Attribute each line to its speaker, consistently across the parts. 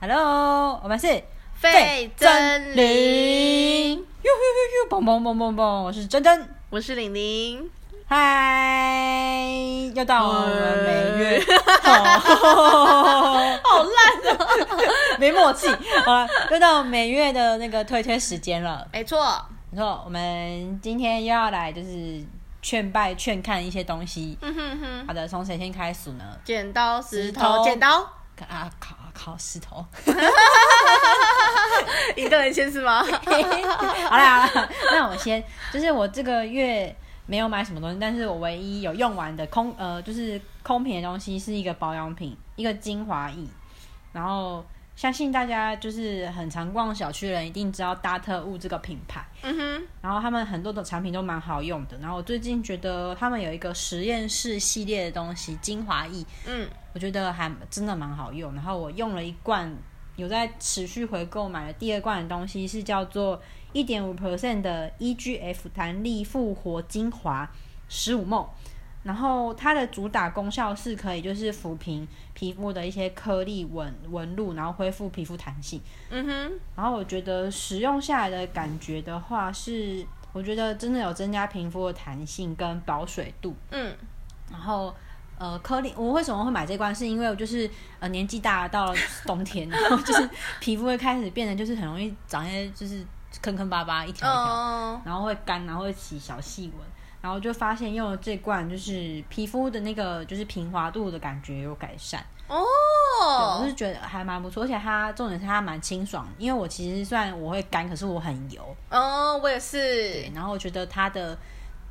Speaker 1: Hello，我们是
Speaker 2: 费真
Speaker 1: 灵，
Speaker 2: 灵，
Speaker 1: 呦呦呦呦，嘣嘣嘣嘣嘣，我是真真，
Speaker 2: 我是玲玲。
Speaker 1: 嗨，又到我们每月，
Speaker 2: 好烂啊！
Speaker 1: 没默契，好了，又到每月的那个推推时间了。
Speaker 2: 没错，
Speaker 1: 没错，我们今天又要来就是劝拜劝看一些东西。
Speaker 2: 嗯哼哼，
Speaker 1: 好的，从谁先开始呢？
Speaker 2: 剪刀石
Speaker 1: 石头。
Speaker 2: 头剪刀，
Speaker 1: 啊，考考石头。
Speaker 2: 一个人先是吗？
Speaker 1: 好啦，好啦那我先，就是我这个月没有买什么东西，但是我唯一有用完的空呃，就是空瓶的东西是一个保养品，一个精华液，然后相信大家就是很常逛小区的人一定知道达特物这个品牌，
Speaker 2: 嗯哼，
Speaker 1: 然后他们很多的产品都蛮好用的，然后我最近觉得他们有一个实验室系列的东西精华液，
Speaker 2: 嗯，
Speaker 1: 我觉得还真的蛮好用。然后我用了一罐，有在持续回购买的第二罐的东西是叫做一点五 percent 的 EGF 弹力复活精华十五梦。然后它的主打功效是可以就是抚平皮肤的一些颗粒纹纹路，然后恢复皮肤弹性。
Speaker 2: 嗯哼，
Speaker 1: 然后我觉得使用下来的感觉的话是，我觉得真的有增加皮肤的弹性跟保水度。
Speaker 2: 嗯，
Speaker 1: 然后呃，颗粒，我为什么会买这罐？是因为我就是呃年纪大了，到了冬天，然后就是 皮肤会开始变得就是很容易长一些就是坑坑巴巴一条一条，
Speaker 2: 哦，
Speaker 1: 然后会干，然后会起小细纹。然后就发现用了这罐，就是皮肤的那个就是平滑度的感觉有改善。哦，我
Speaker 2: 哦，
Speaker 1: 是觉得还蛮不错，而且它重点是它蛮清爽，因为我其实虽然我会干，可是我很油，
Speaker 2: 哦，我也是
Speaker 1: 对，，然后我觉得它的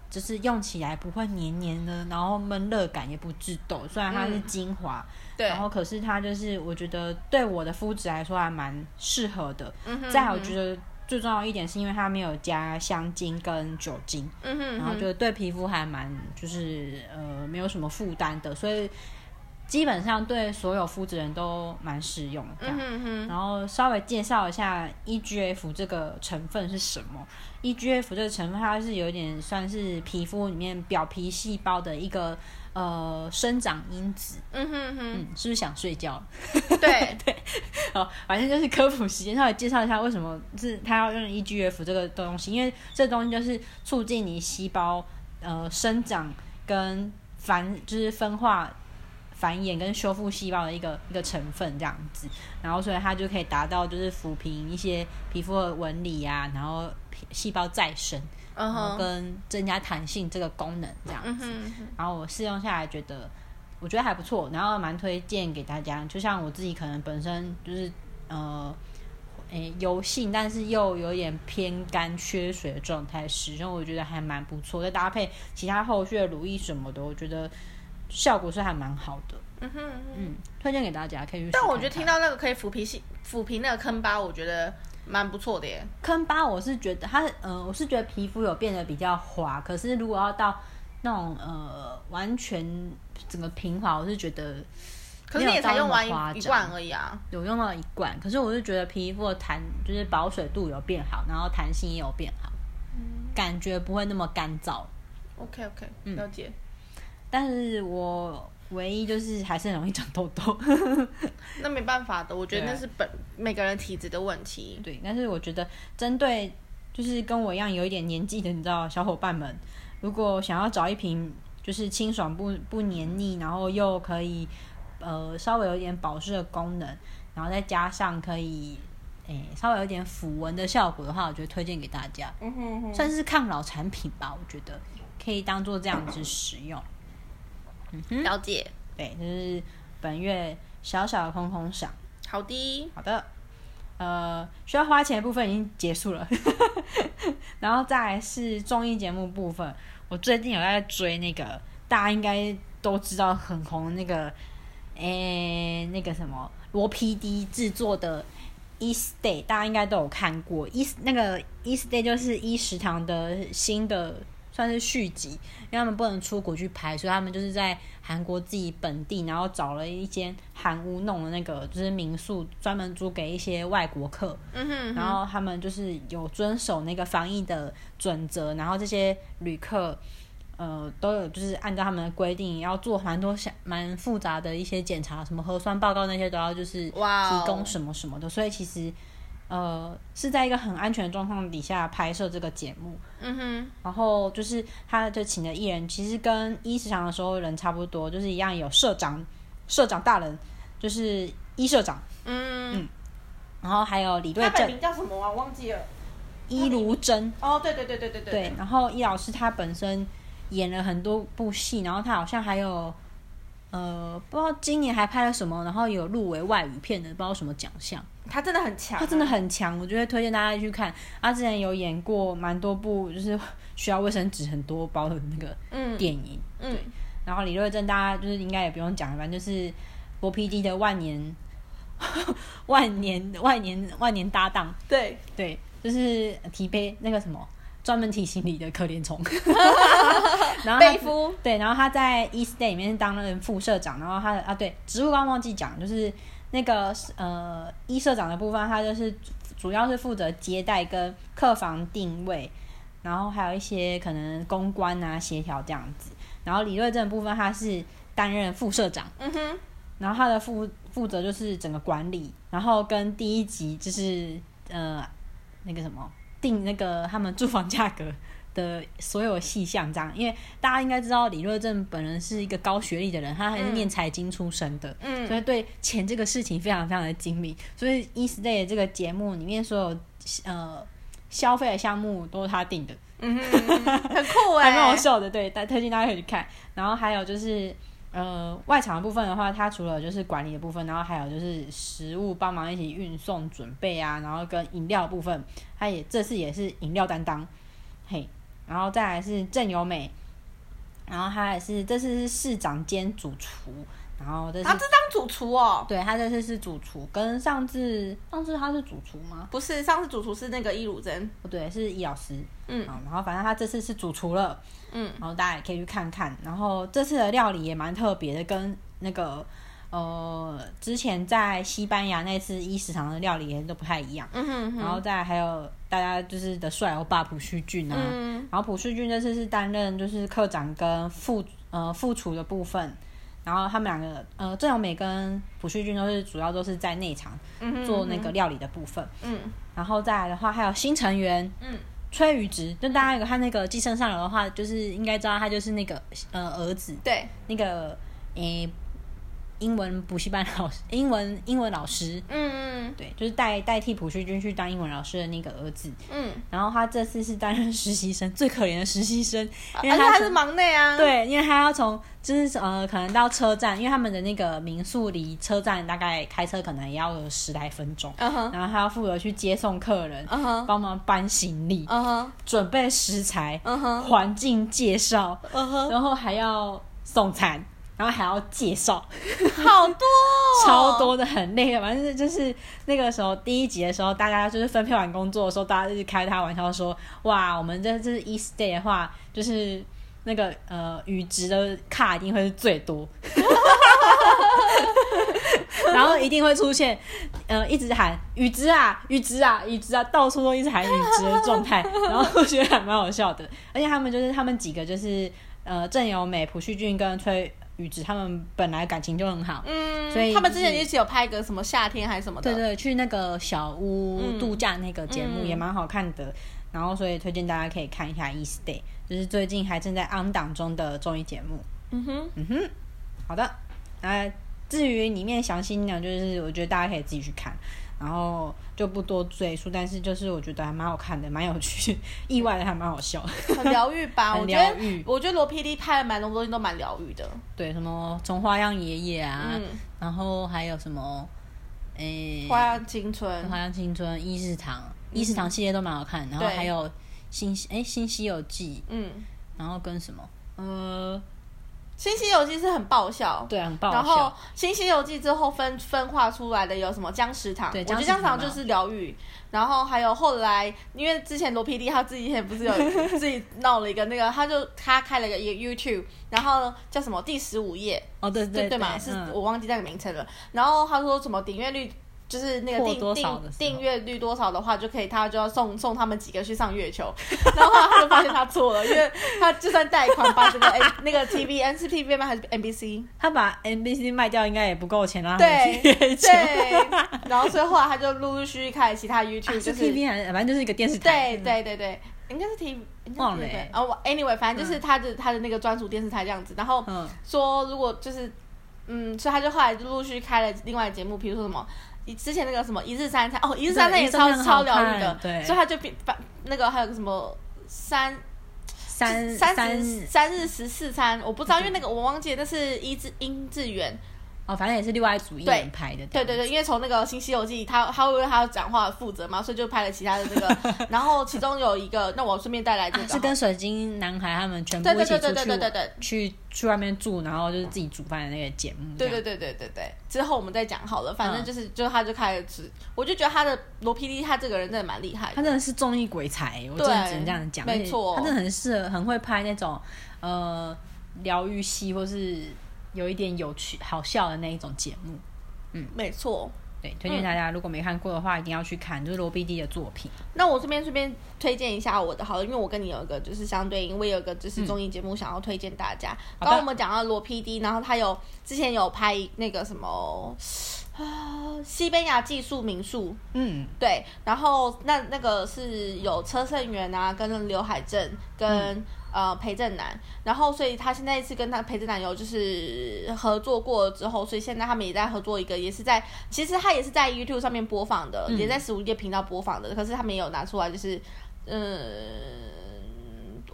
Speaker 1: 就是用起来不会黏黏的，然后闷热感也不致痘，虽然它是精华，
Speaker 2: 对
Speaker 1: 然，后可是它就是我觉得对我的肤质来说还蛮适合的。
Speaker 2: 嗯哼，
Speaker 1: 再好，我觉得最重要一点是因为它没有加香精跟酒精，
Speaker 2: 嗯哼，
Speaker 1: 然后就对皮肤还蛮就是呃没有什么负担的，所以基本上对所有肤质人都蛮适用的。然后稍微介绍一下 EGF 这个成分是什么。EGF 这个成分它是有点算是皮肤里面表皮细胞的一个呃生长因子。
Speaker 2: 嗯哼哼，
Speaker 1: 嗯，是不是想睡觉？
Speaker 2: 对 对，
Speaker 1: 好，反正就是科普时间，稍微介绍一下为什么是它要用 EGF 这个东西，因为这东西就是促进你细胞呃生长跟繁，就是分化。繁衍跟修复细胞的一个一个成分这样子，然后所以它就可以达到就是抚平一些皮肤的纹理啊，然后皮细胞再生，
Speaker 2: 嗯
Speaker 1: 然后，跟增加弹性这个功能这样
Speaker 2: 嗯
Speaker 1: 子。然后我试用下来觉得，我觉得还不错，然后蛮推荐给大家。就像我自己可能本身就是呃，诶油性，但是又有点偏干缺水的状态使用，我觉得还蛮不错。再搭配其他后续的乳液什么的，我觉得效果是还蛮好的。
Speaker 2: 嗯哼哼。
Speaker 1: 嗯，推荐给大家可以去试看看。
Speaker 2: 但我觉得听到那个可以抚平细抚平那个坑疤，我觉得蛮不错的耶。
Speaker 1: 坑疤，我是觉得它，呃，我是觉得皮肤有变得比较滑，可是如果要到那种呃完全整个平滑，我是觉得
Speaker 2: 可是你也才用完一罐而已啊。
Speaker 1: 有用到一罐，可是我是觉得皮肤的弹就是保水度有变好，然后弹性也有变好，感觉不会那么干燥。
Speaker 2: OK OK，
Speaker 1: 嗯
Speaker 2: 了解。
Speaker 1: 但是我唯一就是还是很容易长痘痘，
Speaker 2: 那没办法的，我觉得那是本每个人体质的问题。
Speaker 1: 对。但是我觉得针对就是跟我一样有一点年纪的，你知道小伙伴们，如果想要找一瓶就是清爽不不黏腻，然后又可以呃稍微有一点保湿的功能，然后再加上可以诶稍微有一点抚纹的效果的话，我觉得推荐给大家。
Speaker 2: 嗯哼哼，
Speaker 1: 算是抗老产品吧，我觉得可以当做这样子使用。
Speaker 2: 了解。
Speaker 1: 对，就是本月小小的空空赏。
Speaker 2: 好的，
Speaker 1: 好的，呃，需要花钱的部分已经结束了，然后再来是综艺节目部分。我最近有在追那个大家应该都知道很红的那个，诶、那个什么罗 PD 制作的。East Day 大家应该都有看过，East 那个 East Day 就是一食堂的新的算是续集，因为他们不能出国去拍，所以他们就是在韩国自己本地，然后找了一间韩屋弄的那个就是民宿，专门租给一些外国客，
Speaker 2: 嗯哼
Speaker 1: 然后他们就是有遵守那个防疫的准则，然后这些旅客呃都有就是按照他们的规定要做蛮多想蛮复杂的一些检查，什么核酸报告那些都要就是提供什么什么的，所以其实呃是在一个很安全的状况底下拍摄这个节目。
Speaker 2: 嗯哼，
Speaker 1: 然后就是他就请的艺人，其实跟一食堂的时候人差不多，就是一样有社长、社长大人，就是一社长，
Speaker 2: 嗯，
Speaker 1: 然后还有李瑞
Speaker 2: 他本
Speaker 1: 正、
Speaker 2: 名叫什么啊？忘记了。
Speaker 1: 伊如珍，
Speaker 2: 哦，对对对对对对
Speaker 1: 对，然后伊老师他本身演了很多部戏，然后他好像还有呃不知道今年还拍了什么，然后有入围外语片的，不知道什么奖项。
Speaker 2: 他真的很强啊，
Speaker 1: 他真的很强，我觉得推荐大家去看。他之前有演过蛮多部，就是需要卫生纸很多包的那个
Speaker 2: 嗯
Speaker 1: 电影。
Speaker 2: 嗯
Speaker 1: 然后李瑞珍大家就是应该也不用讲了，反正就是博 PD 的万年 万年万年万年搭档，
Speaker 2: 对，
Speaker 1: 对，就是提杯那个什么专门提行李的可怜虫，然后他
Speaker 2: 背夫。
Speaker 1: 对，然后他在 East Day 里面当了副社长，然后他的啊对，职务刚忘记讲，就是那个呃一社长的部分，他就是主要是负责接待跟客房定位，然后还有一些可能公关啊协调这样子。然后李瑞正的部分，他是担任副社长，
Speaker 2: 嗯哼，
Speaker 1: 然后他的负负责就是整个管理，然后跟第一集就是呃那个什么定那个他们住房价格的所有细项这样，因为大家应该知道李若正本人是一个高学历的人，他还是念财经出身的，
Speaker 2: 嗯。
Speaker 1: 所以对钱这个事情非常非常的精明，所以 East Day 这个节目里面所有呃消费的项目都是他定的，
Speaker 2: 很酷哎，
Speaker 1: 还蛮好笑的，对，但推荐大家可以去看。然后还有就是，呃，外场部分的话，它除了就是管理的部分，然后还有就是食物帮忙一起运送准备啊，然后跟饮料部分，它也这次也是饮料担当，嘿，然后再来是郑友美，然后他也是这次是市长兼主厨，然后这是、
Speaker 2: 他这当主厨哦，
Speaker 1: 对他这次是主厨，跟上次上次他是主厨吗？
Speaker 2: 不是，上次主厨是那个伊鲁珍，
Speaker 1: 不对，是易老师。
Speaker 2: 嗯，
Speaker 1: 然后反正他这次是主厨了，
Speaker 2: 嗯，
Speaker 1: 然后大家也可以去看看。然后这次的料理也蛮特别的，跟那个呃之前在西班牙那次一食堂的料理也都不太一样。
Speaker 2: 嗯哼哼，
Speaker 1: 然后再还有大家就是的帅欧巴朴叙俊啊，
Speaker 2: 嗯
Speaker 1: 然后朴叙俊这次是担任就是科长跟副呃副厨的部分。然后他们两个，呃，郑永美跟朴叙俊都是主要都是在内场做那个料理的部分。
Speaker 2: 嗯
Speaker 1: 然后再来的话，还有新成员，
Speaker 2: 嗯，
Speaker 1: 崔宇植，就大家有看那个《寄生上流》的话，就是应该知道他就是那个呃儿子，
Speaker 2: 对，
Speaker 1: 那个诶英文补习班老师，英文英文老师，
Speaker 2: 嗯嗯
Speaker 1: 对，就是代代替朴叙俊去当英文老师的那个儿子。
Speaker 2: 嗯。
Speaker 1: 然后他这次是担任实习生，最可怜的实习生，
Speaker 2: 嗯，
Speaker 1: 因为他
Speaker 2: 是忙内啊，，
Speaker 1: 对，因为他要从就是呃，可能到车站，因为他们的那个民宿离车站大概开车可能也要有十来分钟，
Speaker 2: 嗯哼，
Speaker 1: 然后他要负责去接送客人，
Speaker 2: 嗯哼，
Speaker 1: 帮忙搬行李，
Speaker 2: 嗯哼，
Speaker 1: 准备食材，
Speaker 2: 嗯哼，
Speaker 1: 环境介绍，
Speaker 2: 嗯哼，
Speaker 1: 然后还要送餐，然后还要介绍，
Speaker 2: 好多哦，
Speaker 1: 超多的，很累。反正就是那个时候第一集的时候，大家就是分配完工作的时候，大家就是开他玩笑说：“哇，我们这这是 East Day 的话，就是那个呃宇植的卡一定会是最多。”然后一定会出现，呃，一直喊雨之啊，雨之啊，雨之啊，到处都一直喊雨之的状态，然后我觉得还蛮好笑的。而且他们就是他们几个就是呃郑有美、朴叙俊跟崔宇植，他们本来感情就很好，
Speaker 2: 嗯，
Speaker 1: 所以
Speaker 2: 他们之前
Speaker 1: 就是
Speaker 2: 一起有拍个什么夏天还是什么的，
Speaker 1: 对对，去那个小屋
Speaker 2: 嗯
Speaker 1: 度假那个节目
Speaker 2: 嗯
Speaker 1: 也蛮好看的。然后所以推荐大家可以看一下《East Day》，就是最近还正在 on 档中的综艺节目。
Speaker 2: 嗯哼，
Speaker 1: 嗯哼，好的。那至于里面详细呢，就是我觉得大家可以自己去看，然后就不多赘述。但是就是我觉得还蛮好看的，蛮有趣，意外的还蛮好笑。
Speaker 2: 很疗愈吧？我觉得我觉得罗 PD 拍的蛮多东西都蛮疗愈的，
Speaker 1: 对，什么从花样爷爷啊，
Speaker 2: 嗯，
Speaker 1: 然后还有什么，诶、
Speaker 2: 花样青春，
Speaker 1: 花样青春、一食堂、一食堂系列都蛮好看。然后
Speaker 2: 对
Speaker 1: 还有新诶新西游记，
Speaker 2: 嗯，
Speaker 1: 然后跟什么呃，
Speaker 2: 新西游记是很爆笑，
Speaker 1: 对，很爆笑
Speaker 2: 然后。《新西游记》之后分分化出来的有什么僵尸堂？
Speaker 1: 对
Speaker 2: 我觉得
Speaker 1: 僵尸堂
Speaker 2: 就是疗愈。然后还有后来，因为之前罗 PD 他自己也不是有 自己闹了一个那个，他就他开了一个 YouTube，然后叫什么第十五页，
Speaker 1: 哦，对对
Speaker 2: 对对嘛？是
Speaker 1: 嗯
Speaker 2: 我忘记那个名称了。然后他说什么点阅率就是那个订订订阅率多少的话，就可以他就要送送他们几个去上月球，然后他就发现他错了，因为他就算贷款把这个 A 那个 TV N 是 TV 吗还是 NBC？
Speaker 1: 他把 NBC 卖掉应该也不够钱让他们
Speaker 2: 对。对，然后所以后来他就陆陆续续开了其他
Speaker 1: 啊
Speaker 2: YouTube，
Speaker 1: 是
Speaker 2: 就是
Speaker 1: TV 还是反正就是一个电视台。
Speaker 2: 对对对对，应该是 TV，
Speaker 1: 忘了
Speaker 2: 哦我，anyway，反正就是他的他的那个专属电视台这样子，然后
Speaker 1: 嗯，
Speaker 2: 说如果就是，嗯，所以他就后来就陆续开了另外的节目，比如说什么。之前那个什么一日三餐哦，一日三餐也超超疗愈的，
Speaker 1: 对。
Speaker 2: 所以他就变把那个还有个什么三
Speaker 1: 三
Speaker 2: 三
Speaker 1: 三
Speaker 2: 十三日十四餐，我不知道，因为那个我忘记了，那是一志殷志源，
Speaker 1: 哦，反正也是另外一组艺人拍的。
Speaker 2: 对对对，因为从那个《新西游记》他他会为他讲话负责嘛，所以就拍了其他的这个，然后其中有一个，那我顺便带来这个
Speaker 1: 啊，是跟水晶男孩他们全部一起出
Speaker 2: 对对对对对对
Speaker 1: 去
Speaker 2: 对
Speaker 1: 去去外面住，然后就是自己煮饭的那个节目。
Speaker 2: 对对，对对对对，之后我们再讲好了。反正
Speaker 1: 嗯
Speaker 2: 就是，就他就开始吃，我就觉得他的罗 PD 他这个人真的蛮厉害的。
Speaker 1: 他真的是综艺鬼才，我真的只能这样讲。
Speaker 2: 没错
Speaker 1: 他真的很适合，很会拍那种呃疗愈系，或是有一点有趣、好笑的那一种节目。
Speaker 2: 嗯没错。
Speaker 1: 对，推荐大家、如果没看过的话，一定要去看，就是罗 PD 的作品。
Speaker 2: 那我这边顺便推荐一下我的好了，因为我跟你有一个就是相对应，我也有一个就是综艺节目想要推荐大家。刚刚我们讲到罗 PD，然后他有之前有拍那个什么啊西班牙寄宿民宿，
Speaker 1: 嗯，
Speaker 2: 对，然后那那个是有车胜元啊，跟刘海镇跟、
Speaker 1: 嗯。
Speaker 2: 呃裴正南，然后所以他现在是跟他裴正南有就是合作过之后，所以现在他们也在合作一个，也是在其实他也是在 YouTube 上面播放的，
Speaker 1: 嗯。
Speaker 2: 也在十五夜频道播放的，可是他们也有拿出来就是嗯。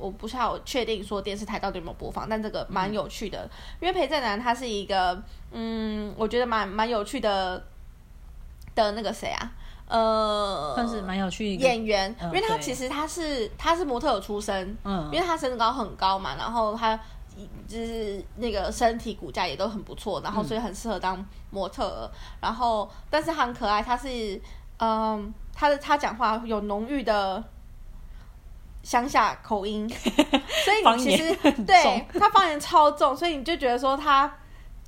Speaker 2: 我不太好确定说电视台到底有没有播放，但这个蛮有趣的，因为裴正南他是一个，嗯，我觉得蛮蛮有趣的的那个谁啊，呃，
Speaker 1: 算是蛮有趣。
Speaker 2: 演员，
Speaker 1: 嗯
Speaker 2: 因为他其实他是他是模特儿出身，
Speaker 1: 嗯
Speaker 2: 因为他身高很高嘛，然后他就是那个身体骨架也都很不错，然后所以很适合当模特儿，然后但是他很可爱，他是嗯，他的他讲话有浓郁的。乡下口音，所以你其实对他方言超重，所以你就觉得说他，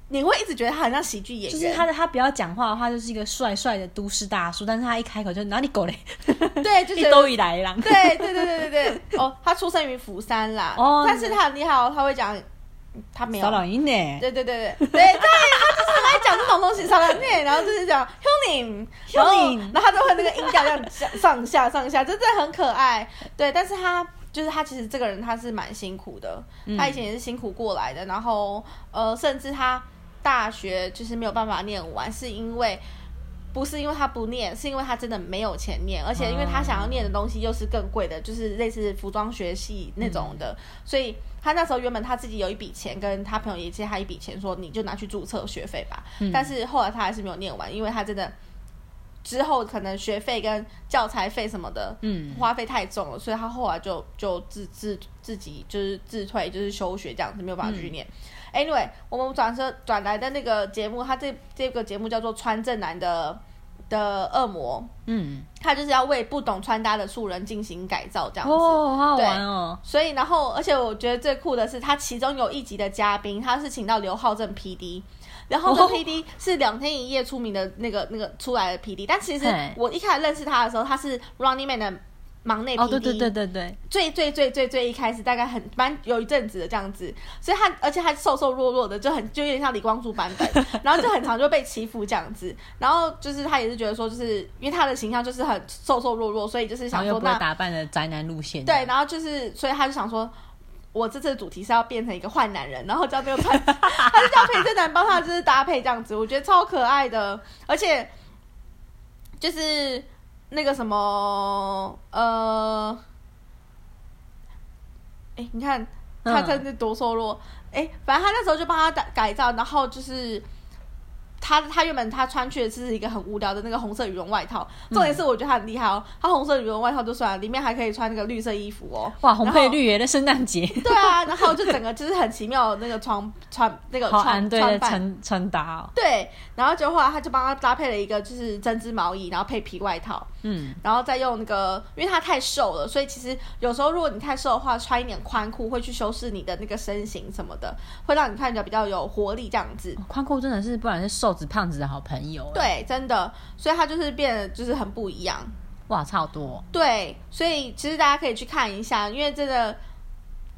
Speaker 2: 你会一直觉得他很像喜剧演员，
Speaker 1: 就是他的他不要讲话的话，就是一个帅帅的都市大叔，但是他一开口就哪里狗嘞，
Speaker 2: 对，就
Speaker 1: 一
Speaker 2: 觉得
Speaker 1: 兜以来啦。
Speaker 2: 对对对对对对，哦，他出生于釜山啦，
Speaker 1: 哦
Speaker 2: 但是他很厉害哦，他会讲，他没有。
Speaker 1: 骚，扰音呢？
Speaker 2: 对对对对。对对，他就是讲这种东西，骚扰你，然后就是讲 huning，然后
Speaker 1: Huning
Speaker 2: 然后他就会那个音调这样上上下上下，真的很可爱，对，但是他。就是他其实这个人他是蛮辛苦的，
Speaker 1: 嗯。
Speaker 2: 他以前也是辛苦过来的，然后呃，甚至他大学就是没有办法念完，是因为不是因为他不念，是因为他真的没有钱念，而且因为他想要念的东西又是更贵的，就是类似服装学系那种的，所以他那时候原本他自己有一笔钱，跟他朋友也借他一笔钱，说你就拿去注册学费吧。但是后来他还是没有念完，因为他真的之后可能学费跟教材费什么的，
Speaker 1: 嗯
Speaker 2: 花费太重了，所以他后来就就自自自己就是自退，就是休学这样子，没有办法继续念。Anyway，我们转车转来的那个节目，他这这个节目叫做川正男的的恶魔，
Speaker 1: 嗯，
Speaker 2: 他就是要为不懂穿搭的素人进行改造这样子。
Speaker 1: 哦，好好玩哦。
Speaker 2: 所以，然后，而且我觉得最酷的是，他其中有一集的嘉宾，他是请到刘浩正 PD。刘浩正
Speaker 1: 哦
Speaker 2: PD 是两天一夜出名的那个那个出来的 PD，但其实我一开始认识他的时候，他是 Running Man 的忙内 PD，、
Speaker 1: 哦，对对对对对，
Speaker 2: 最最最最最一开始大概很蛮有一阵子的这样子，所以他而且他瘦瘦弱弱的，就很就有点像李光洙版本，然后就很常就被欺负这样子，然后就是他也是觉得说，就是因为他的形象就是很瘦瘦弱弱，所以就是想说那
Speaker 1: 打扮的宅男路线。
Speaker 2: 对，，然后就是所以他就想说。我这次的主题是要变成一个坏男人，然后叫这个穿，他就叫裴正男帮他就是搭配这样子，我觉得超可爱的，而且就是那个什么呃，哎，你看他
Speaker 1: 嗯
Speaker 2: 真的多瘦弱，哎、反正他那时候就帮他改改造，然后就是。他他原本他穿去的是一个很无聊的那个红色羽绒外套，重点是我觉得他很厉害哦，他红色羽绒外套就算了，里面还可以穿那个绿色衣服哦。
Speaker 1: 哇，红配绿耶，那圣诞节，
Speaker 2: 对啊，然后就整个就是很奇妙的那个穿穿那个
Speaker 1: 好
Speaker 2: 穿
Speaker 1: 安对穿穿搭哦。
Speaker 2: 对，然后就后来他就帮他搭配了一个就是针织毛衣，然后配皮外套，
Speaker 1: 嗯，
Speaker 2: 然后再用那个，因为他太瘦了，所以其实有时候如果你太瘦的话，穿一点宽裤会去修饰你的那个身形什么的，会让你看起来比较有活力这样子。
Speaker 1: 宽裤真的是不管是瘦子胖子的好朋友。，
Speaker 2: 对，真的，所以他就是变得就是很不一样。
Speaker 1: 哇，超多，
Speaker 2: 对，所以其实大家可以去看一下，因为真的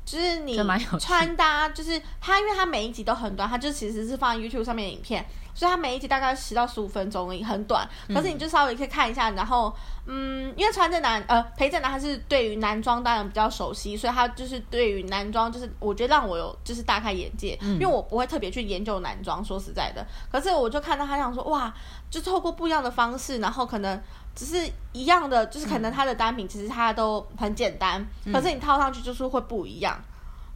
Speaker 2: 就是你穿搭，就是它，因为它每一集都很短，它就其实是放在 YouTube 上面的影片，所以它每一集大概十到十五分钟而已，很短。可是你就稍微可以看一下，然后嗯，因为穿着男呃裴正男他是对于男装当然比较熟悉，所以他就是对于男装就是我觉得让我有就是大开眼界，因为我不会特别去研究男装，说实在的，可是我就看到他想说哇，就透过不一样的方式，然后可能。只是一样的，就是可能它的单品其实它都很简单，可是你套上去就是会不一样。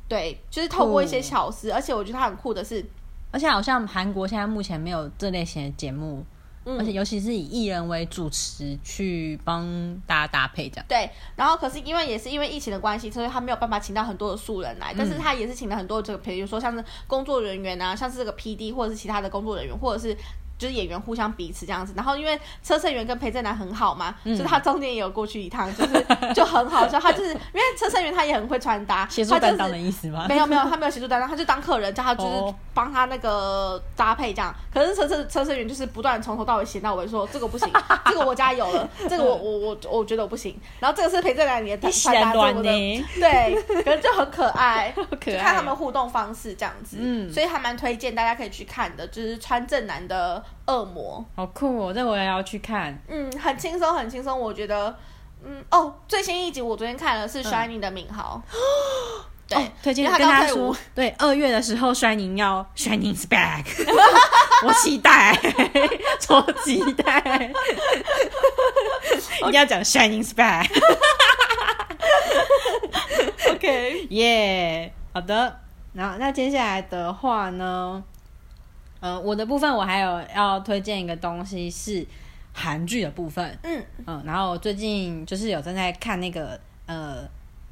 Speaker 2: 对，就是透过一些巧思，而且我觉得它很酷的是，
Speaker 1: 而且好像韩国现在目前没有这类型的节目，
Speaker 2: 嗯
Speaker 1: 而且尤其是以艺人为主持去帮大家搭配这样。
Speaker 2: 对，然后可是因为也是因为疫情的关系，所以他没有办法请到很多的素人来，但是他也是请了很多这个，比如说像是工作人员啊，像是这个 P D 或者是其他的工作人员，或者是。就是演员互相彼此这样子，然后因为车胜元跟裴正南很好嘛，
Speaker 1: 嗯
Speaker 2: 所以他中间也有过去一趟，就是就很好笑。他就是因为车胜元他也很会穿搭，
Speaker 1: 协助
Speaker 2: 他就是
Speaker 1: 担当的意思吗？
Speaker 2: 没有没有，他没有协助担当，他就当客人，叫他就是
Speaker 1: 哦
Speaker 2: 帮他那个搭配这样。可是车车车胜元就是不断从头到尾嫌到尾说这个不行，这个我家有了，这个我我我我觉得我不行。然后这个是裴正南你的
Speaker 1: 你
Speaker 2: 穿搭，这
Speaker 1: 乱
Speaker 2: 个我的，对，可是就很可爱，
Speaker 1: 可爱
Speaker 2: 就看他们互动方式这样子，
Speaker 1: 嗯
Speaker 2: 所以还蛮推荐大家可以去看的，就是穿正南的恶魔，
Speaker 1: 好酷哦！这我也要去看。
Speaker 2: 嗯，很轻松很轻松，我觉得，嗯哦，最新一集我昨天看了是 Shining 的敏豪。对，
Speaker 1: 哦推荐跟他说，对，二月的时候，Shining 要 Shining's back，我期待，超期待，一定要讲 Shining's
Speaker 2: back，OK，
Speaker 1: 耶好的。然后那接下来的话呢，呃，我的部分我还有要推荐一个东西是韩剧的部分，
Speaker 2: 嗯
Speaker 1: 嗯，然后最近就是有正在看那个呃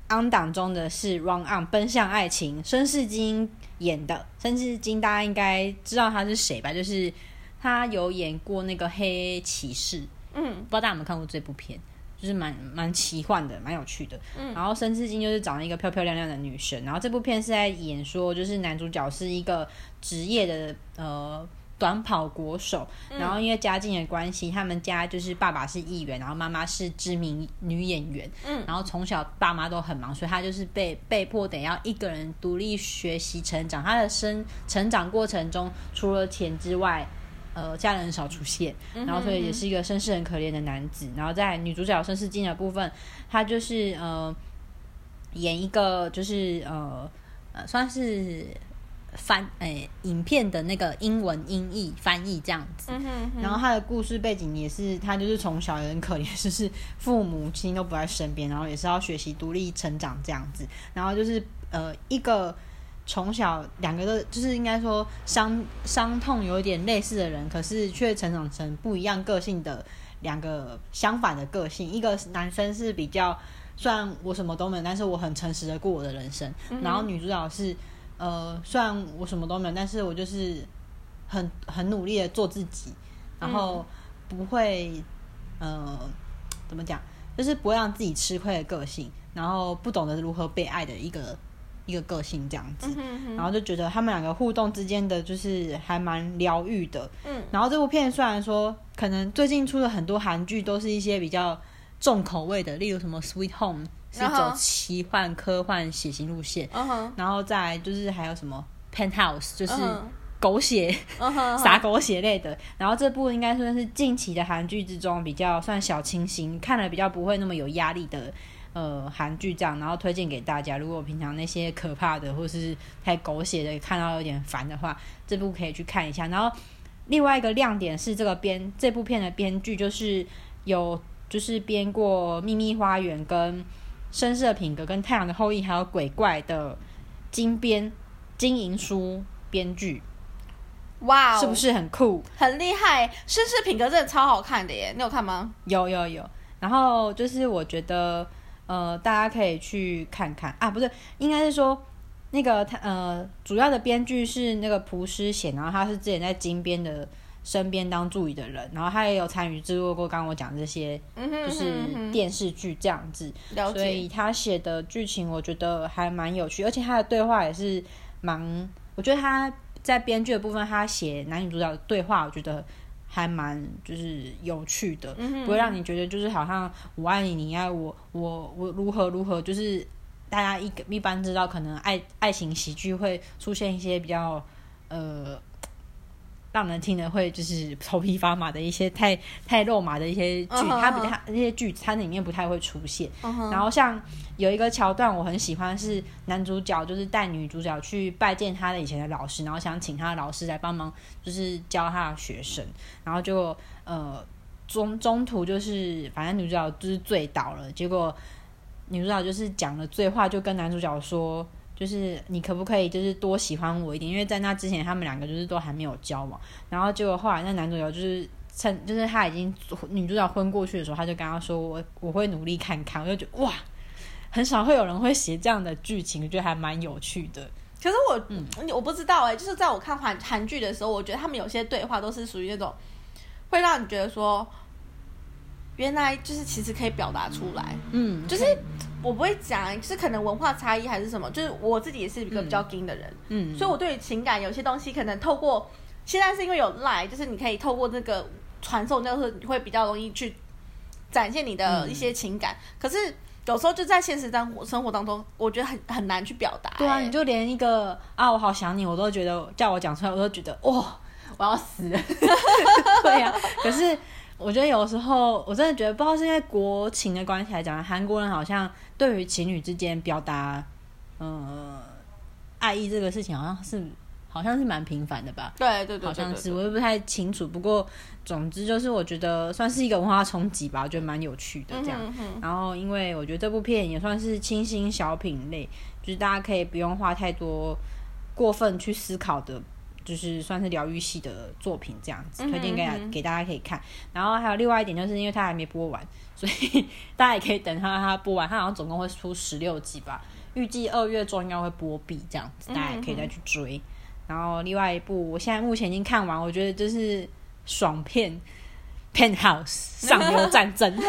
Speaker 1: ，on 档中的是《Run On 奔向爱情》，申世金演的。申世金大家应该知道他是谁吧？就是他有演过那个《黑骑士》，
Speaker 2: 嗯
Speaker 1: 不知道大家有没有看过这部片？就是蛮蛮奇幻的，蛮有趣的。
Speaker 2: 嗯
Speaker 1: 然后申智金就是长了一个漂漂亮亮的女生，然后这部片是在演说，就是男主角是一个职业的呃短跑国手，然后因为家境的关系，他们家就是爸爸是议员，然后妈妈是知名女演员，
Speaker 2: 嗯
Speaker 1: 然后从小爸妈都很忙，所以他就是被被迫得要一个人独立学习成长。他的生成长过程中，除了钱之外，呃，家人很少出现，然后所以也是一个身世很可怜的男子。然后在女主角身世金的部分，他就是呃演一个就是呃呃算是翻诶、影片的那个英文音译翻译这样子。
Speaker 2: 嗯哼哼，
Speaker 1: 然后他的故事背景也是，他就是从小也很可怜，就是父母亲都不在身边，然后也是要学习独立成长这样子。然后就是呃一个从小两个都就是应该说伤伤痛有一点类似的人，可是却成长成不一样个性的两个相反的个性。一个男生是比较虽然我什么都没有，但是我很诚实的过我的人生。然后女主角是呃虽然我什么都没有，但是我就是很很努力的做自己，然后不会呃怎么讲，就是不会让自己吃亏的个性，然后不懂得如何被爱的一个一个个性这样子。
Speaker 2: 嗯哼哼，
Speaker 1: 然后就觉得他们两个互动之间的就是还蛮疗愈的。
Speaker 2: 嗯，
Speaker 1: 然后这部片虽然说可能最近出的很多韩剧都是一些比较重口味的，例如什么《Sweet Home》是
Speaker 2: 嗯
Speaker 1: 走奇幻、科幻、血腥路线，然后再就是还有什么《Penthouse》，就是狗血。撒狗血类的。然后这部应该算是近期的韩剧之中比较算小清新，看了比较不会那么有压力的呃韩剧这样，然后推荐给大家。如果平常那些可怕的或是太狗血的看到有点烦的话，这部可以去看一下。然后另外一个亮点是这个编这部片的编剧就是有就是编过《秘密花园》跟《深色品格》跟《太阳的后裔》还有《鬼怪》的金编金银书编剧。
Speaker 2: 哇哦，
Speaker 1: 是不是很酷？
Speaker 2: 很厉害？绅士品格真的超好看的耶，你有看吗？
Speaker 1: 有有有。然后就是我觉得，呃，大家可以去看看。啊，不是，应该是说那个他呃，主要的编剧是那个蒲诗贤，然后他是之前在金边的身边当助理的人，然后他也有参与制作过刚刚我讲这些就是电视剧这样子，
Speaker 2: 了
Speaker 1: 所以，他写的剧情我觉得还蛮有趣，而且他的对话也是蛮，我觉得他在编剧的部分，他写男女主角的对话，我觉得还蛮就是有趣的，不会让你觉得就是好像我爱你，你爱我，我我如何如何，就是大家一一般知道，可能爱爱情喜剧会出现一些比较呃。让人听了会就是头皮发麻的一些太太肉麻的一些剧，它比较那些剧它里面不太会出现。然后像有一个桥段我很喜欢，是男主角就是带女主角去拜见他的以前的老师，然后想请他的老师来帮忙，就是教他的学生。然后就呃中中途就是反正女主角就是醉倒了，结果女主角就是讲了醉话，就跟男主角说。就是你可不可以就是多喜欢我一点？因为在那之前他们两个就是都还没有交往，然后结果后来那男主角就是趁就是他已经女主角昏过去的时候，他就跟他说我我会努力看看，我就觉得哇，很少会有人会写这样的剧情，我觉得还蛮有趣的。
Speaker 2: 可是我嗯我不知道哎，就是在我看韩韩剧的时候，我觉得他们有些对话都是属于那种会让你觉得说。原来就是其实可以表达出来，嗯，就是我不会讲，是可能文化差异还是什么，就是我自己也是一个比较硬的人，嗯，所以我对于情感有些东西可能透过现在是因为有赖，就是你可以透过那个传送，就是会比较容易去展现你的一些情感，可是有时候就在现实当生活当中，我觉得很很难去表达。
Speaker 1: 对啊，你就连一个啊，我好想你，我都觉得叫我讲出来，我都觉得哇，我要死了。对呀，可是。我觉得有时候我真的觉得，不知道是因为国情的关系来讲，韩国人好像对于情侣之间表达，呃，爱意这个事情，好像是好像是蛮频繁的吧？
Speaker 2: 对对对，
Speaker 1: 好像是，我也不太清楚。不过总之就是，我觉得算是一个文化冲击吧，我觉得蛮有趣的这样。然后，因为我觉得这部片也算是清新小品类，就是大家可以不用花太多过分去思考的。就是算是疗愈系的作品这样子，推荐给给大家可以看。然后还有另外一点，就是因为它还没播完，所以 大家也可以等它它播完。它好像总共会出十六集吧，预计二月中应该会播毕这样子，大家也可以再去追。然后另外一部，我现在目前已经看完，我觉得就是爽片《Penthouse 》上流战争。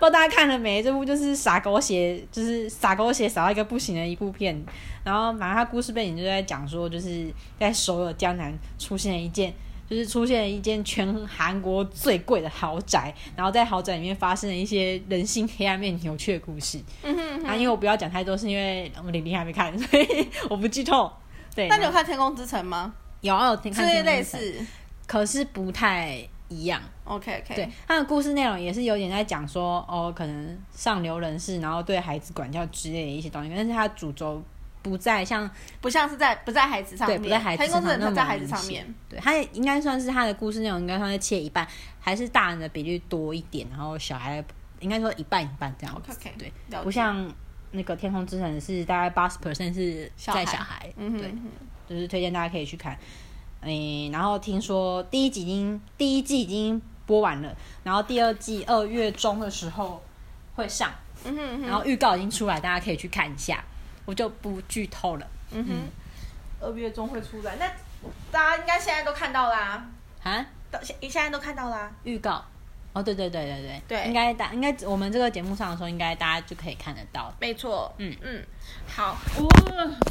Speaker 1: 不知道大家看了没？这部就是傻狗血，就是傻狗血傻到一个不行的一部片。然后，反正它故事背景就在讲说，就是在首尔江南出现了一件，就是出现了一间全韩国最贵的豪宅。然后在豪宅里面发生了一些人性黑暗面扭曲的故事。嗯哼。啊，因为我不要讲太多，是因为我们玲玲还没看，所以我不剧透。对。
Speaker 2: 那你有看《天空之城》吗？
Speaker 1: 有，有听。
Speaker 2: 这些类似，
Speaker 1: 可是不太。一样
Speaker 2: ，OK OK，
Speaker 1: 对，他的故事内容也是有点在讲说，哦，可能上流人士，然后对孩子管教之类的一些东西，但是他主轴不在像，
Speaker 2: 不像是在不在孩子上面，
Speaker 1: 不在孩子上，
Speaker 2: 那在孩子上面，
Speaker 1: 对，他应该算是他的故事内容应该算是切一半，还是大人的比例多一点，然后小孩应该说一半一半这样
Speaker 2: ，OK OK，
Speaker 1: 对，不像那个天空之城是大概八十 percent 是在小孩，对，就是推荐大家可以去看。诶，然后听说第一集已经第一季已经播完了，然后第二季二月中的时候会上，嗯哼，然后预告已经出来，大家可以去看一下，我就不剧透了。嗯哼，
Speaker 2: 二月中会出来，那大家应该现在都看到啦，啊，到现现在都看到啦，
Speaker 1: 预告。哦，对对对对对，对，应该大应该我们这个节目上的时候，应该大家就可以看得到。
Speaker 2: 没错，嗯。嗯，好，哦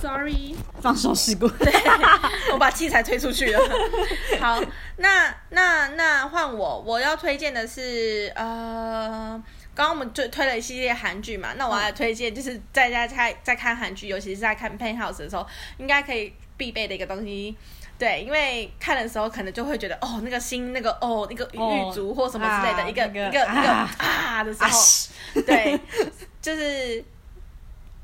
Speaker 2: ，sorry，
Speaker 1: 放手事故，
Speaker 2: 对，我把器材推出去了。好，那那那换我，我要推荐的是，呃，刚刚我们推推了一系列韩剧嘛，那我来推荐，就是在家在在看韩剧，尤其是在看《Penthouse》的时候，应该可以必备的一个东西。对，因为看的时候可能就会觉得哦，那个心，那个哦，那个狱卒或什么之类的，一个一个一个啊。的时候，对，就是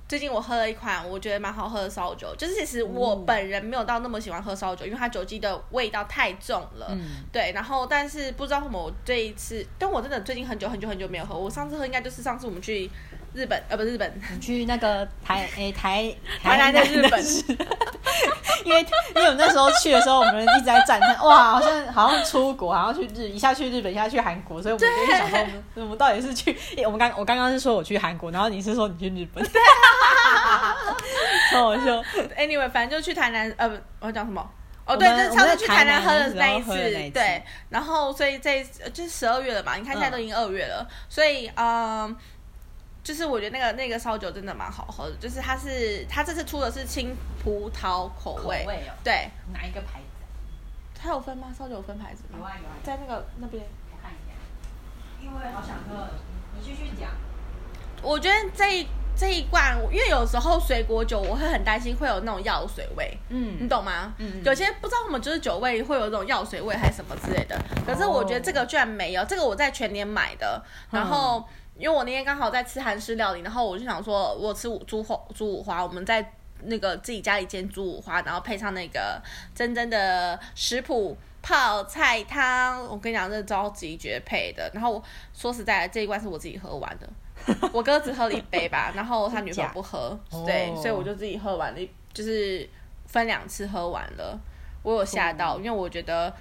Speaker 2: 最近我喝了一款我觉得蛮好喝的烧酒，就是其实我本人没有到那么喜欢喝烧酒，因为它酒精的味道太重了，对，然后但是不知道为什么我这一次，但我真的最近很久很久很久没有喝，我上次喝应该就是上次我们去。日本呃不是日本，
Speaker 1: 你去那个台诶台
Speaker 2: 台南的日本，
Speaker 1: 因为因为我那时候去的时候，我们一直在赞叹，哇，好像好像出国，好像去日一下去日本，一下去韩国，所以我们就想说，我们到底是去？我们刚我刚刚是说我去韩国，然后你是说你去日本，超好笑。
Speaker 2: Anyway，反正就去台南，呃不，我讲什么？哦对，就是上次去台南喝的那一次，对，然后所以这就是十二月了嘛，你看现在都已经二月了，所以嗯。就是我觉得那个那个烧酒真的蛮好喝的，就是它是它这次出的是青葡萄口味，
Speaker 1: 口味哦
Speaker 2: 对，
Speaker 1: 哪一个牌子？
Speaker 2: 它有分吗？烧酒有分牌子吗？
Speaker 1: 有啊有啊，
Speaker 2: 在那个那边。
Speaker 1: 我看一下，因为好想喝，你继续讲。
Speaker 2: 我觉得这一这一罐，因为有时候水果酒我会很担心会有那种药水味，你
Speaker 1: 嗯，
Speaker 2: 懂吗？
Speaker 1: 嗯
Speaker 2: 有些不知道为什么就是酒味会有这种药水味还是什么之类的。可是我觉得这个居然没有，这个我在全年买的，然后。因为我那天刚好在吃韩式料理，然后我就想说，我吃五猪火猪五花，我们在那个自己家里煎猪五花，然后配上那个真真的食谱泡菜汤，我跟你讲，这超级绝配的。然后我说实在的，这一罐是我自己喝完的，我哥只喝了一杯吧，然后他女朋友不喝，对，
Speaker 1: 哦
Speaker 2: 所以我就自己喝完了一，就是分两次喝完了。我有吓到，因为我觉得。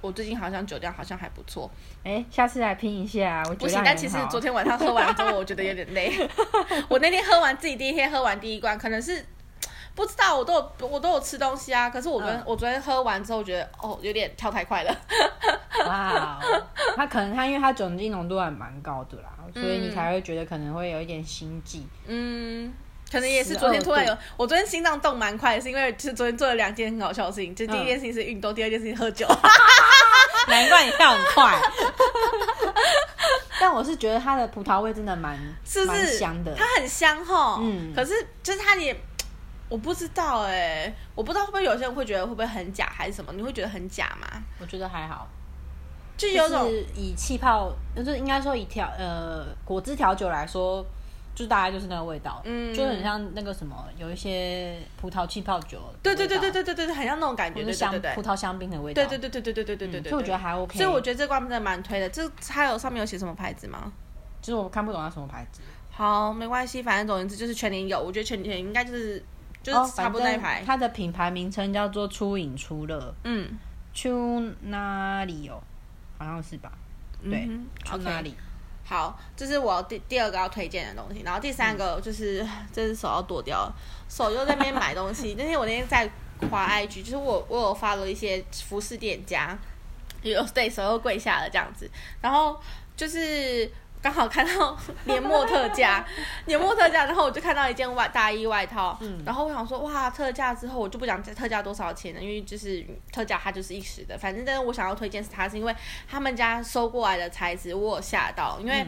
Speaker 2: 呃我最近好像酒量好像还不错，
Speaker 1: 哎，下次来拼一下，我
Speaker 2: 不行。但其实昨天晚上喝完之后，我觉得有点累。我那天喝完自己第一天喝完第一罐，可能是不知道，我都有我都有吃东西啊。可是我昨天、
Speaker 1: 嗯
Speaker 2: 我昨天喝完之后，觉得哦有点跳太快了。
Speaker 1: 哇哦，它可能他因为他酒精浓度还蛮高的啦，所以你
Speaker 2: 嗯
Speaker 1: 才会觉得可能会有一点心悸。
Speaker 2: 嗯，可能也是昨天突然有，我昨天心脏动蛮快，是因为就是昨天做了两件很好笑的事情，就第一件事情是运动，第二件事情喝酒。
Speaker 1: 难怪你跳很快。但我是觉得它的葡萄味真的蛮蛮
Speaker 2: 是不是
Speaker 1: 香的
Speaker 2: 它。很香哈，
Speaker 1: 嗯
Speaker 2: 可是就是它也。我不知道哎、我不知道会不会有些人会觉得会不会很假还是什么？你会觉得很假吗？
Speaker 1: 我觉得还好，
Speaker 2: 就有种、
Speaker 1: 就是以气泡，就是应该说以调呃果汁调酒来说，就大概就是那个味道，
Speaker 2: 嗯
Speaker 1: 就很像那个什么，有一些葡萄气泡酒
Speaker 2: 对对对对对对对对，很像那种感觉，
Speaker 1: 或是香
Speaker 2: 对对对对
Speaker 1: 葡。萄香槟的味道，
Speaker 2: 对对对对对对对对对对，
Speaker 1: 所以我觉得还 OK。
Speaker 2: 所以我觉得这罐真的蛮推的。这它有上面有写什么牌子吗？
Speaker 1: 其实我看不懂它什么牌子，
Speaker 2: 好，没关系，反正总而言之就是全年有，我觉得全年应该就是就
Speaker 1: 哦，
Speaker 2: 是差不多那一排。
Speaker 1: 它的品牌名称叫做初饮初乐
Speaker 2: 嗯
Speaker 1: ，，Chu 哪里有？好像是吧？对
Speaker 2: 嗯哼
Speaker 1: ，Chu 哪里？
Speaker 2: 好，这是我第第二个要推荐的东西，然后第三
Speaker 1: 嗯
Speaker 2: 个就是，这只手要剁掉了，手又在那边买东西。那天我那天在滑 IG，就是我我有发了一些服饰店家，有对手又跪下了这样子，然后就是刚好看到 年末特价，年末特价，然后我就看到一件外大衣外套，
Speaker 1: 嗯。
Speaker 2: 然后我想说哇特价之后我就不讲特价多少钱了，因为就是特价它就是一时的，反正但是我想要推荐是它是因为他们家收过来的材质我有吓到，因为。
Speaker 1: 嗯。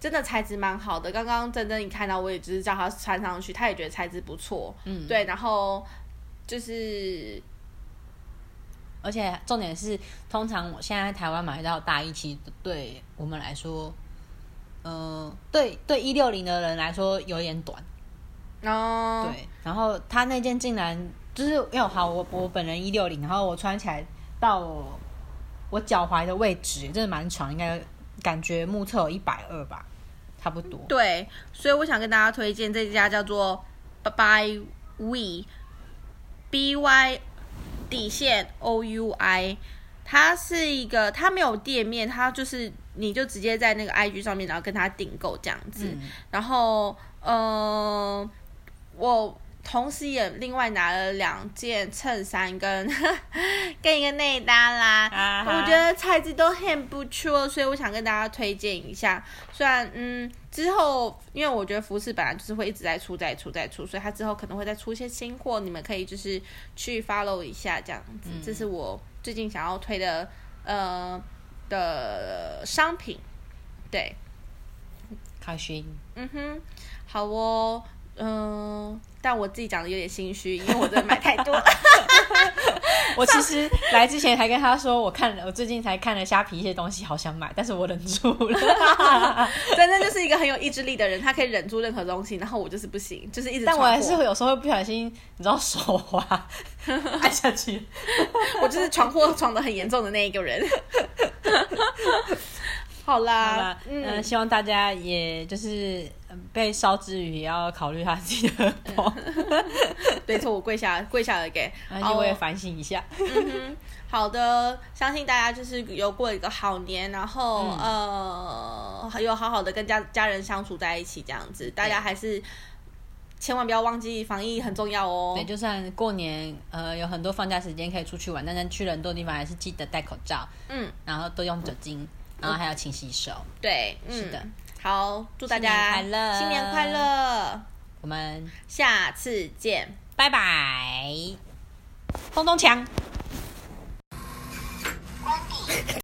Speaker 2: 真的材质蛮好的，刚刚真真一看到，我也只是叫他穿上去，他也觉得材质不错，
Speaker 1: 嗯，
Speaker 2: 对，然后就是
Speaker 1: 而且重点是，通常我现在在台湾买到大衣，其实对我们来说，呃，对对一六零的人来说有点短，
Speaker 2: 哦，
Speaker 1: 对。然后他那件竟然就是，因为好，我我本人一六零，然后我穿起来到我我脚踝的位置，真的蛮长，应该感觉目测有一百二吧，差不多。
Speaker 2: 对，所以我想跟大家推荐这家叫做 By We B Y 底线 O U I，它是一个它没有店面，它就是你就直接在那个 IG 上面，然后跟他订购这样子。
Speaker 1: 嗯
Speaker 2: 然后，呃，我同时也另外拿了两件衬衫跟 跟一个内搭啦。
Speaker 1: 啊
Speaker 2: 我觉得材质都很不错，所以我想跟大家推荐一下。虽然嗯，之后因为我觉得服饰本来就是会一直在出、在出、在出，所以它之后可能会再出一些新货，你们可以就是去 follow 一下这样子。这是我最近想要推的呃的商品，对。
Speaker 1: 开心。
Speaker 2: 嗯哼，好哦，嗯、但我自己讲的有点心虚，因为我真的买太多。
Speaker 1: 我其实来之前还跟他说，我看了，我最近才看了虾皮一些东西，好想买，但是我忍住了。
Speaker 2: 真的就是一个很有意志力的人，他可以忍住任何东西，然后我就是不行，就是一直。
Speaker 1: 但我还是会有时候会不小心，你知道手滑按下去。
Speaker 2: 我就是闯祸闯的很严重的那一个人。好啦，
Speaker 1: 好啦，嗯、
Speaker 2: 嗯，
Speaker 1: 希望大家也就是呃被烧之余，也要考虑他自己的 荷包，
Speaker 2: 没错，我跪下跪下了给。
Speaker 1: 而且我也反省一下。
Speaker 2: 嗯好的，相信大家就是有过一个好年，然后、
Speaker 1: 嗯
Speaker 2: 呃，有好好的跟家家人相处在一起，这样子，大家还是千万不要忘记防疫很重要哦。
Speaker 1: 对，就算过年，呃，有很多放假时间可以出去玩，但是去人多的地方还是记得戴口罩。
Speaker 2: 嗯，
Speaker 1: 然后多用酒精，然后还要勤洗手。
Speaker 2: 对，
Speaker 1: 是的。
Speaker 2: 好，祝大家
Speaker 1: 新年快乐！
Speaker 2: 新年快乐！
Speaker 1: 我们
Speaker 2: 下次见，
Speaker 1: 拜拜！咚咚锵！关闭。